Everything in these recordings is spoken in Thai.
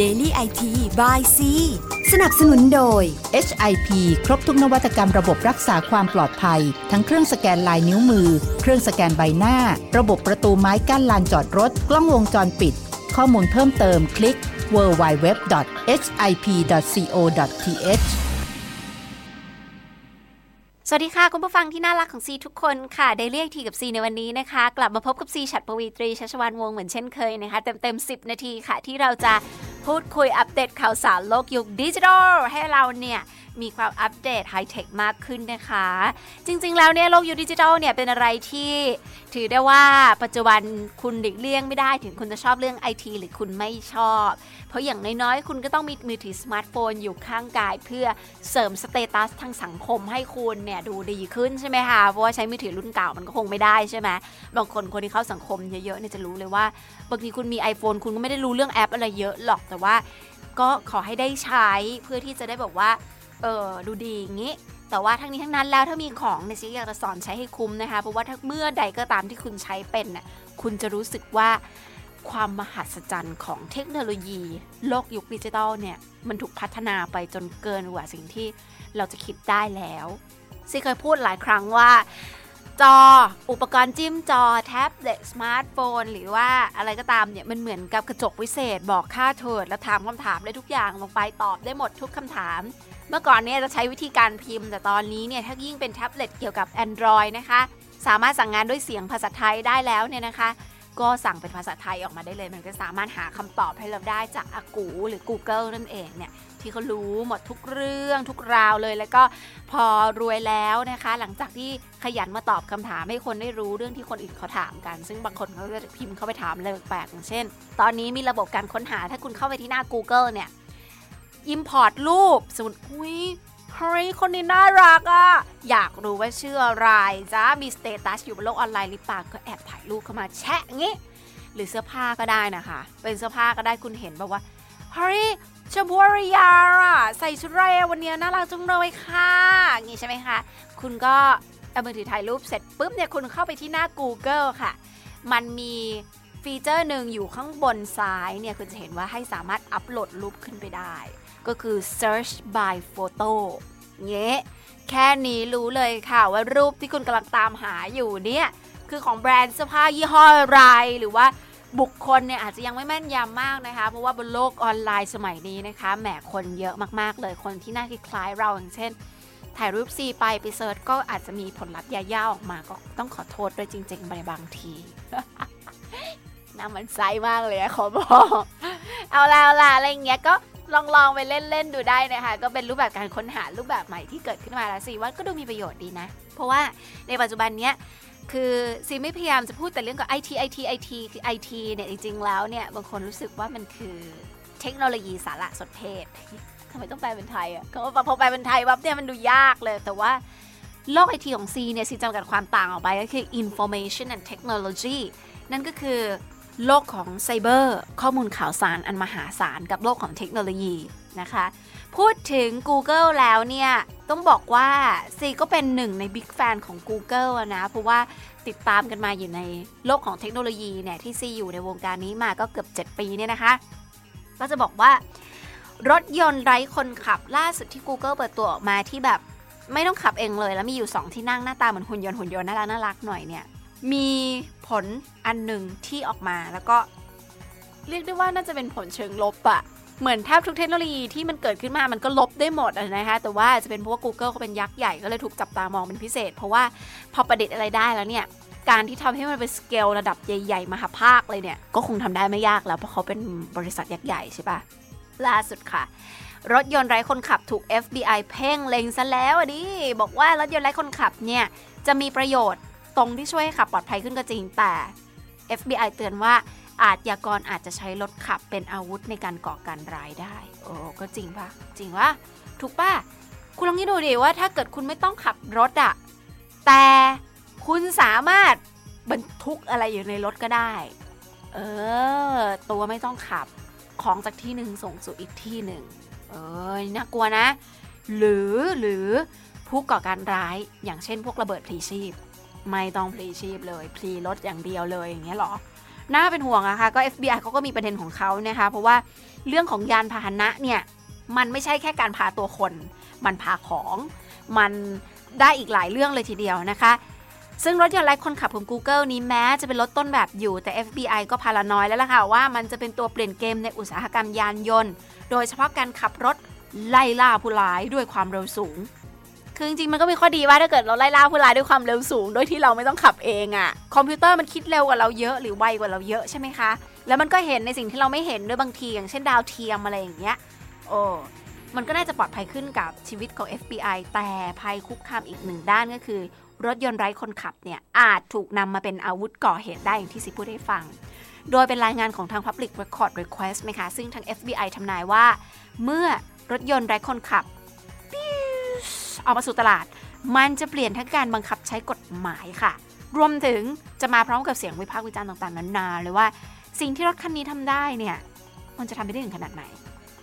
Daily IT by C สนับสนุนโดย HIP ครบทุกนวัตกรรมระบบรักษาความปลอดภัย ทั้งเครื่องสแกนลายนิ้วมือ เครื่องสแกนใบหน้า ระบบประตูไม้กั้นลานจอดรถ กล้องวงจรปิด ข้อมูลเพิ่มเติมคลิก www.hip.co.th สวัสดีค่ะ คุณผู้ฟังที่น่ารักของซีทุกคนค่ะได้เรียกทีกับซีในวันนี้นะคะ กลับมาพบกับซีฉัดปวีตรีชัชวานวงศ์เหมือนเช่นเคยนะคะ เต็มเต็มๆ10 นาทีค่ะ ที่เราจะ พูดคุยอัปเดตข่าวสารโลกยุคดิจิทัลให้เราเนี่ย มีความอัปเดตไฮเทคมากขึ้นนะคะ จริงๆ แล้วเนี่ยโลกยุคดิจิทัลเนี่ยเป็นอะไรที่ถือได้ว่าปัจจุบันคุณหลีกเลี่ยงไม่ได้ถึงคุณจะชอบเรื่องไอทีหรือคุณไม่ชอบ เพราะอย่างน้อยๆ คุณก็ต้องมีมือถือสมาร์ทโฟนอยู่ข้างกาย เพื่อเสริม status ทางสังคมให้คุณเนี่ยดูดีขึ้นใช่ไหมคะเพราะว่าใช้มือถือรุ่นเก่ามันก็คงไม่ได้ใช่ไหมบางคนคนที่เข้าสังคมเยอะๆเนี่ยจะรู้เลยว่าบางทีคุณมี iPhone คุณก็ไม่ได้รู้เรื่องแอปอะไรเยอะหรอกแต่ว่าก็ขอให้ได้ใช้เพื่อที่จะได้แบบว่า เออดูดีอย่างนี้ แต่ว่าทั้งนี้ทั้งนั้นแล้วถ้ามีของในซีอยากจะสอนใช้ให้คุ้มนะคะ เพราะว่าถ้าเมื่อใดก็ตามที่คุณใช้เป็นน่ะคุณจะรู้สึกว่าความมหัศจรรย์ของเทคโนโลยี โลกยุคดิจิตอลเนี่ยมันถูกพัฒนาไปจนเกินกว่าสิ่งที่เราจะคิดได้แล้วซีเคยพูดหลายครั้งว่า จออุปกรณ์จิ้มจอ แท็บเล็ตสมาร์ทโฟน หรือว่าอะไรก็ตามเนี่ย มันเหมือนกับกระจกวิเศษ บอกข้าเถิด แล้วถามคำถามได้ทุกอย่างลงไปตอบได้หมดทุกคำถาม เมื่อก่อนเนี่ยจะใช้วิธีการพิมพ์ แต่ตอนนี้เนี่ย ถ้ายิ่งเป็นแท็บเล็ตเกี่ยวกับ Android นะคะ สามารถสั่งงานด้วยเสียงภาษาไทยได้แล้วเนี่ยนะคะ ก็สั่งเป็นภาษาไทยออกมาได้เลย มันก็สามารถหาคำตอบให้เราได้จากอากูหรือ Google นั่นเองเนี่ย ที่เขารู้หมดทุกเรื่องทุกราวเลย แล้วก็พอรวยแล้วนะคะ หลังจากที่ขยันมาตอบคำถามให้คนได้รู้เรื่องที่คนอื่นเขาถามกัน ซึ่งบางคนเขาจะพิมพ์เข้าไปถามเลยแปลกๆอย่างเช่น ตอนนี้มีระบบการค้นหาถ้าคุณเข้าไปที่หน้า Google เนี่ย Import รูปสมมติอุ้ยเฮ้ยคนนี้น่ารักอะ่ะ อยากรู้ว่าชื่ออะไรจ้ามีสเตตัสอยู่บนโลกออนไลน์หรือเปล่าก็แอบถ่ายรูปเข้ามาแชะงี้ หรือเสื้อผ้าก็ได้นะคะ เป็นเสื้อผ้าก็ได้คุณเห็นแบบว่า เฮ้ยชมพูอริยาอะใส่ชุดเรวันนี้น่ารักจังเลยค่ะอย่างงี้ใช่ไหมคะคุณก็เอามือถือถ่ายรูปเสร็จปุ๊บเนี่ยคุณเข้าไปที่หน้า Google ค่ะ มันมีฟีเจอร์หนึ่งอยู่ข้างบนซ้ายเนี่ยคุณจะเห็นว่าให้สามารถอัปโหลดรูปขึ้นไปได้ ก็คือ search by photo เงี้ยแค่นี้รู้เลยค่ะว่ารูปที่คุณกำลังตามหาอยู่เนี่ย คือของแบรนด์เสื้อผ้ายี่ห้ออะไรหรือว่า บุคคลเนี่ยอาจจะยังไม่แม่นยำมากนะคะ เพราะว่าบนโลกออนไลน์สมัยนี้นะคะแหมคนเยอะมากๆ เลยคนที่น่าคล้ายเราอย่างเช่น ถ่ายรูปซีไปไปเซิร์ชก็อาจจะมีผลลัพธ์ยาๆออกมาก็ต้องขอโทษด้วยจริงๆในบางทีน่ามันไซมากเลยอะขอบอกเอาละเอาละอะไรอย่างเงี้ยก็ลองลองไปเล่นๆดูได้นะคะ ก็เป็นรูปแบบการค้นหารูปแบบใหม่ที่เกิดขึ้นมาแล้วสิว่าก็ดูมีประโยชน์ดีนะ เพราะว่าในปัจจุบันเนี้ย คือซีไม่พยายามจะพูดแต่เรื่องกับ IT IT IT คือไอทีเนี่ยจริงๆแล้วเนี่ยบางคนรู้สึกว่ามันคือเทคโนโลยีสารสนเทศทำไมต้องแปลเป็นไทยอะเขาพอแปลเป็นไทยปั๊บเนี่ยมันดูยากเลยแต่ว่าโลกไอทีของซีเนี่ยซีจำกัดความต่างออกไปก็คือ information and technology นั่นก็คือ โลกของไซเบอร์ข้อมูลข่าวสารอันมหาศาลกับโลกของเทคโนโลยีนะคะ พูดถึง Google แล้วเนี่ย ต้องบอกว่าซีก็เป็นหนึ่งในบิ๊กแฟนของ Google นะ เพราะว่าติดตามกันมาอยู่ในโลกของเทคโนโลยีเนี่ย ที่ซีอยู่ในวงการนี้มาก็เกือบ 7 ปีเนี่ยนะคะ ก็จะบอกว่ารถยนต์ไร้คนขับล่าสุดที่ Google เปิดตัวออกมาที่แบบไม่ต้องขับเองเลย แล้วมีอยู่ 2 ที่นั่งหน้าตาเหมือนหุ่นยนต์หุ่นยนต์น่ารักน่ารักหน่อยเนี่ย มีผลอันหนึ่งที่ออกมาแล้วก็เรียกได้ว่าน่าจะเป็นผลเชิงลบอะเหมือนแทบทุกเทคโนโลยีที่มันเกิดขึ้นมามันก็ลบได้หมดอะนะคะแต่ว่าจะเป็นเพราะว่า Google เขาเป็นยักษ์ใหญ่ก็เลยถูกจับตามองเป็นพิเศษ เพราะว่าพอประดิษฐ์อะไรได้แล้วเนี่ยการที่ทำให้มันเป็นสเกลระดับใหญ่ ๆ มหาภาคเลยเนี่ย ก็คงทำได้ไม่ยากแล้ว เพราะเขาเป็นบริษัทยักษ์ใหญ่ใช่ปะล่าสุดค่ะ รถยนต์ไร้คนขับถูก FBI เพ่งเล็งซะแล้วดิบอกว่ารถยนต์ไร้คนขับเนี่ยจะมีประโยชน์ ตรงที่ช่วยขับปลอดภัยขึ้นก็จริงแต่ FBI เตือนว่าอาชญากรอาจจะใช้รถขับเป็นอาวุธในการก่อการร้ายได้ โอ้ก็จริงปะจริงวะถูกปะคุณลองคิดดูดิว่าถ้าเกิดคุณไม่ต้องขับรถอะแต่คุณสามารถบรรทุกอะไรอยู่ในรถก็ได้ เออ ตัวไม่ต้องขับของจากที่หนึ่งส่งสู่อีกที่หนึ่งเออน่ากลัวนะ หรือหรือผู้ก่อการร้ายอย่างเช่นพวกระเบิดพลีชีพ ไม่ต้องพลีชีพเลยพลีรถอย่างเดียวเลยอย่างเงี้ยหรอ น่าเป็นห่วงอะค่ะก็ FBI เขาก็มีประเด็นของเขานะคะเพราะว่าเรื่องของยานพาหนะเนี่ยมันไม่ใช่แค่การพาตัวคน มันพาของมันได้อีกหลายเรื่องเลยทีเดียวนะคะ ซึ่งรถยนต์ไร้คนขับของ Google นี้แม้จะเป็นรถต้นแบบอยู่แต่ FBI ก็พารานอยแล้วล่ะค่ะว่ามันจะเป็นตัวเปลี่ยนเกมในอุตสาหกรรมยานยนต์ โดยเฉพาะการขับรถไล่ล่าผู้ร้ายด้วยความเร็วสูง คือจริงๆมันก็มีข้อดีว่าถ้าเกิดเราไล่ล่าผู้ร้ายด้วยความเร็วสูง โดยที่เราไม่ต้องขับเองอะ่ะคอมพิวเตอร์มันคิดเร็วกว่าเราเยอะหรือไวกว่าเราเยอะใช่ไหมคะ แล้วมันก็เห็นในสิ่งที่เราไม่เห็นด้วยบางทีอย่างเช่นดาวเทียมอะไรอย่างเงี้ยโอ้มันก็น่าจะปลอดภัยขึ้นกับชีวิตของ FBI แต่ภัยคุกคามอีกหนึ่งด้านก็คือ รถยนต์ไร้คนขับเนี่ยอาจถูกนำมาเป็นอาวุธก่อเหตุได้อย่างที่สิพูดให้ฟัง โดยเป็นรายงานของทาง Public Record Request ไหมคะซึ่งทาง FBI ทำนายว่า เมื่อรถยนต์ไร้คนขับ ออกมาสู่ตลาด มันจะเปลี่ยนทั้งการบังคับใช้กฎหมายค่ะ รวมถึงจะมาพร้อมกับเสียงวิพากษ์วิจารณ์ต่างๆนานาเลยว่า สิ่งที่รถคันนี้ทำได้เนี่ยมันจะทำไปได้ถึงขนาดไหน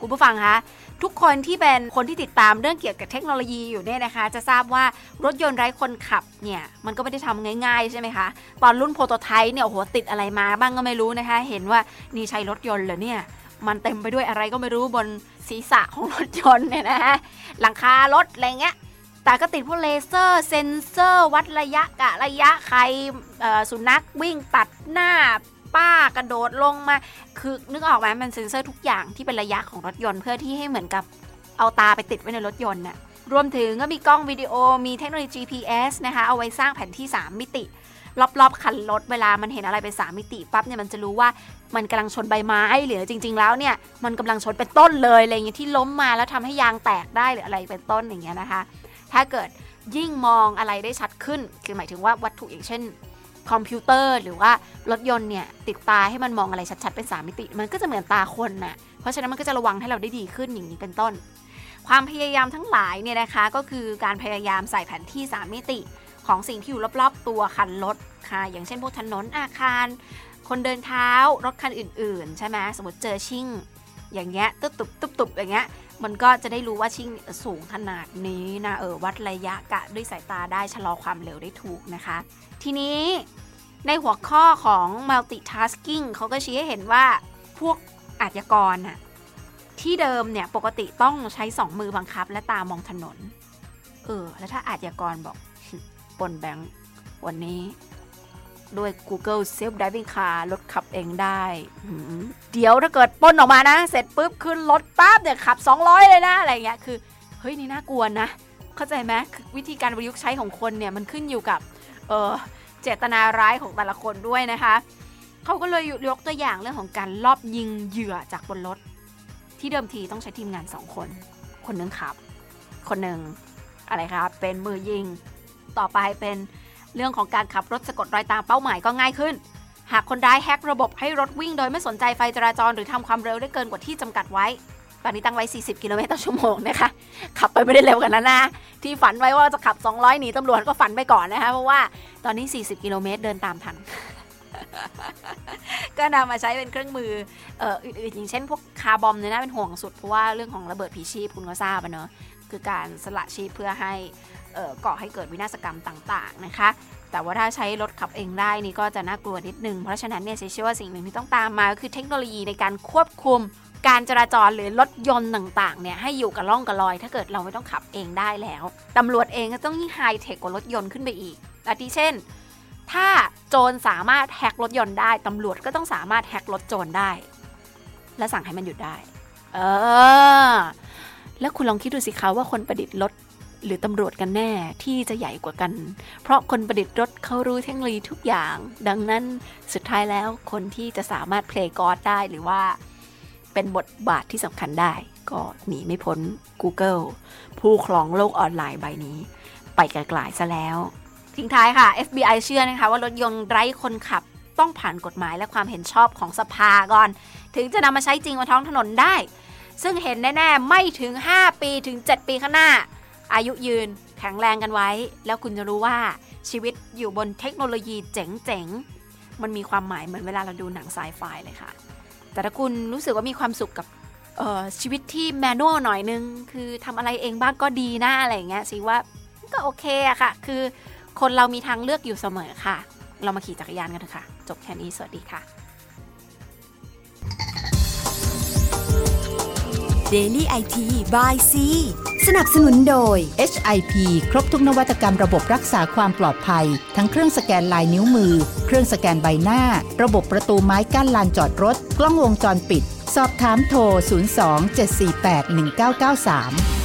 คุณผู้ฟังคะทุกคนที่เป็นคนที่ติดตามเรื่องเกี่ยวกับเทคโนโลยีอยู่เนี่ยนะคะ จะทราบว่ารถยนต์ไร้คนขับเนี่ยมันก็ไม่ได้ทำง่ายๆ ใช่ไหมคะ ตอนรุ่น prototype เนี่ยโอ้โหติดอะไรมาบ้างก็ไม่รู้นะคะ เห็นว่านี่ใช้รถยนต์เหรอเนี่ย มันเต็มไปด้วยอะไรก็ไม่รู้บนศีรษะของรถยนต์เนี่ยนะฮะหลังคารถอะไรเงี้ย แต่ก็ติดพวกเลเซอร์เซนเซอร์วัดระยะกะระยะใครสุนัขวิ่งตัดหน้าป้ากระโดดลงมา คือนึกออกไหมมันเซ็นเซอร์ทุกอย่างที่เป็นระยะของรถยนต์เพื่อที่ให้เหมือนกับเอาตาไปติดไว้ในรถยนต์น่ะรวมถึงก็มีกล้องวิดีโอมีเทคโนโลยี GPS นะคะ เอาไว้สร้างแผนที่ 3 มิติ รอบๆ คันรถเวลามันเห็นอะไรเป็น 3 มิติปั๊บเนี่ยมันจะรู้ว่ามันกำลังชนใบไม้หรือจริง ๆ แล้วเนี่ย มันกำลังชนเป็นต้นเลยอะไรเงี้ยที่ล้มมาแล้วทำให้ยางแตกได้หรืออะไรเป็นต้นอย่างเงี้ยนะคะ ถ้าเกิดยิ่งมองอะไรได้ชัดขึ้น คือหมายถึงว่าวัตถุอย่างเช่น คอมพิวเตอร์หรือว่ารถยนต์เนี่ยติดตาให้มันมองอะไรชัดๆเป็น3มิติ มันก็จะเหมือนตาคนน่ะเพราะฉะนั้นมันก็จะระวังให้เราได้ดีขึ้นอย่างนี้เป็นต้น ความพยายามทั้งหลายเนี่ยนะคะก็คือการพยายามใส่แผนที่ 3 มิติของสิ่งที่อยู่รอบๆ ตัวคันรถค่ะ อย่างเช่นพวกถนนอาคาร คนเดินเท้ารถคันอื่น ๆ ใช่ไหมสมมติเจอชิ่ง อย่างเงี้ยตุ๊บตุบตุ๊บตุบอย่างเงี้ย มันก็จะได้รู้ว่าชิ่งสูงขนาดนี้นะเออวัดระยะกะด้วยสายตาได้ชะลอความเร็วได้ถูกนะคะ ทีนี้ในหัวข้อของ multitasking เขาก็ชี้ให้เห็นว่าพวกอาชญากรน่ะที่เดิมเนี่ยปกติต้องใช้สองมือบังคับ และตามองถนน เออ แล้วถ้าอาชญากรบอกปนแบงค์วันนี้ ด้วย Google Self Driving Car รถขับเองได้ เดี๋ยวถ้าเกิดป้นออกมานะ เสร็จปุ๊บขึ้นรถปั๊บเนี่ยขับ 200 เลยนะ อะไรเงี้ยคือ เฮ้ย นี่น่ากลัวนะ เข้าใจไหมวิธีการประยุกต์ใช้ของคนเนี่ย มันขึ้นอยู่กับเออเจตนาร้ายของแต่ละคนด้วยนะคะเขาก็เลยยกตัวอย่างเรื่องของการลอบยิงเหยื่อจากบนรถ ที่เดิมทีต้องใช้ทีมงานสองคน คนหนึ่งขับ คนหนึ่งอะไรครับเป็นมือยิงต่อไปเป็น เรื่องของการขับรถสะกดรอยตามเป้าหมายก็ง่ายขึ้น หากคนร้ายแฮกระบบให้รถวิ่งโดยไม่สนใจไฟจราจรหรือทำความเร็วได้เกินกว่าที่จำกัดไว้ ตอนนี้ตั้งไว้ 40 กิโลเมตรต่อชั่วโมงนะคะ ขับไปไม่ได้เร็วกันนะนะ ที่ฝันไว้ว่าจะขับ 200 หนีตำรวจก็ฝันไปก่อนนะคะเพราะว่าตอนนี้ 40 กิโลเมตรเดินตามทันก็นำมาใช้เป็นเครื่องมือเอ่ออื่นๆอย่างเช่นพวกคาร์บอมเนี่ยนะเป็นห่วงสุดเพราะว่าเรื่องของระเบิดผีชีพคุณก็ทราบอะเนาะคือการสละชีพเพื่อให้ ก่อให้เกิดวินาศกรรมต่างๆนะคะ แต่ว่าถ้าใช้รถขับเองได้นี่ก็จะน่ากลัวนิดนึง เพราะฉะนั้นเนี่ยเชื่อว่าสิ่งหนึ่งที่ต้องตามมาคือเทคโนโลยีในการควบคุมการจราจรหรือรถยนต์ต่างๆเนี่ยให้อยู่กับล่องกับลอย ถ้าเกิดเราไม่ต้องขับเองได้แล้ว ตำรวจเองก็ต้องยิ่งไฮเทคกว่ารถยนต์ขึ้นไปอีกอาทิเช่น ถ้าโจรสามารถแฮกรถยนต์ได้ ตำรวจก็ต้องสามารถแฮกรถโจรได้ และสั่งให้มันหยุดได้ เออ แล้วคุณลองคิดดูสิคะว่าคนประดิษฐ์รถ หรือตำรวจกันแน่ที่จะใหญ่กว่ากัน เพราะคนประดิษฐ์รถเขารู้เทคโนโลยีทุกอย่าง ดังนั้นสุดท้ายแล้วคนที่จะสามารถเพลย์กอดได้หรือว่าเป็นบทบาทที่สำคัญได้ ก็หนีไม่พ้น Google ผู้ครองโลกออนไลน์ใบนี้ ไปไกลๆซะแล้ว ทิ้งท้ายค่ะ FBI เชื่อนะคะว่ารถยนต์ไร้คนขับต้องผ่านกฎหมายและความเห็นชอบของสภาก่อน ถึงจะนำมาใช้จริงบนท้องถนนได้ ซึ่งเห็นแน่ ๆ ไม่ถึง 5 ปีถึง 7 ปีข้างหน้า อายุยืนแข็งแรงกันไว้ แล้วคุณจะรู้ว่าชีวิตอยู่บนเทคโนโลยีเจ๋งๆ มันมีความหมายเหมือนเวลาเราดูหนังไซไฟเลยค่ะ แต่ถ้าคุณรู้สึกว่ามีความสุขกับชีวิตที่แมนนวลหน่อยนึง คือทำอะไรเองบ้างก็ดีนะอะไรเงี้ยสิว่าก็โอเคอะค่ะ คือคนเรามีทางเลือกอยู่เสมอค่ะ เรามาขี่จักรยานกันเถอะค่ะ จบแค่นี้ สวัสดีค่ะ Daily IT by C สนับสนุนโดย HIP ครบทุกนวัตกรรมระบบรักษาความปลอดภัย ทั้งเครื่องสแกนลายนิ้วมือ เครื่องสแกนใบหน้า ระบบประตูไม้กั้นลานจอดรถ กล้องวงจรปิด สอบถามโทร 02 748 1993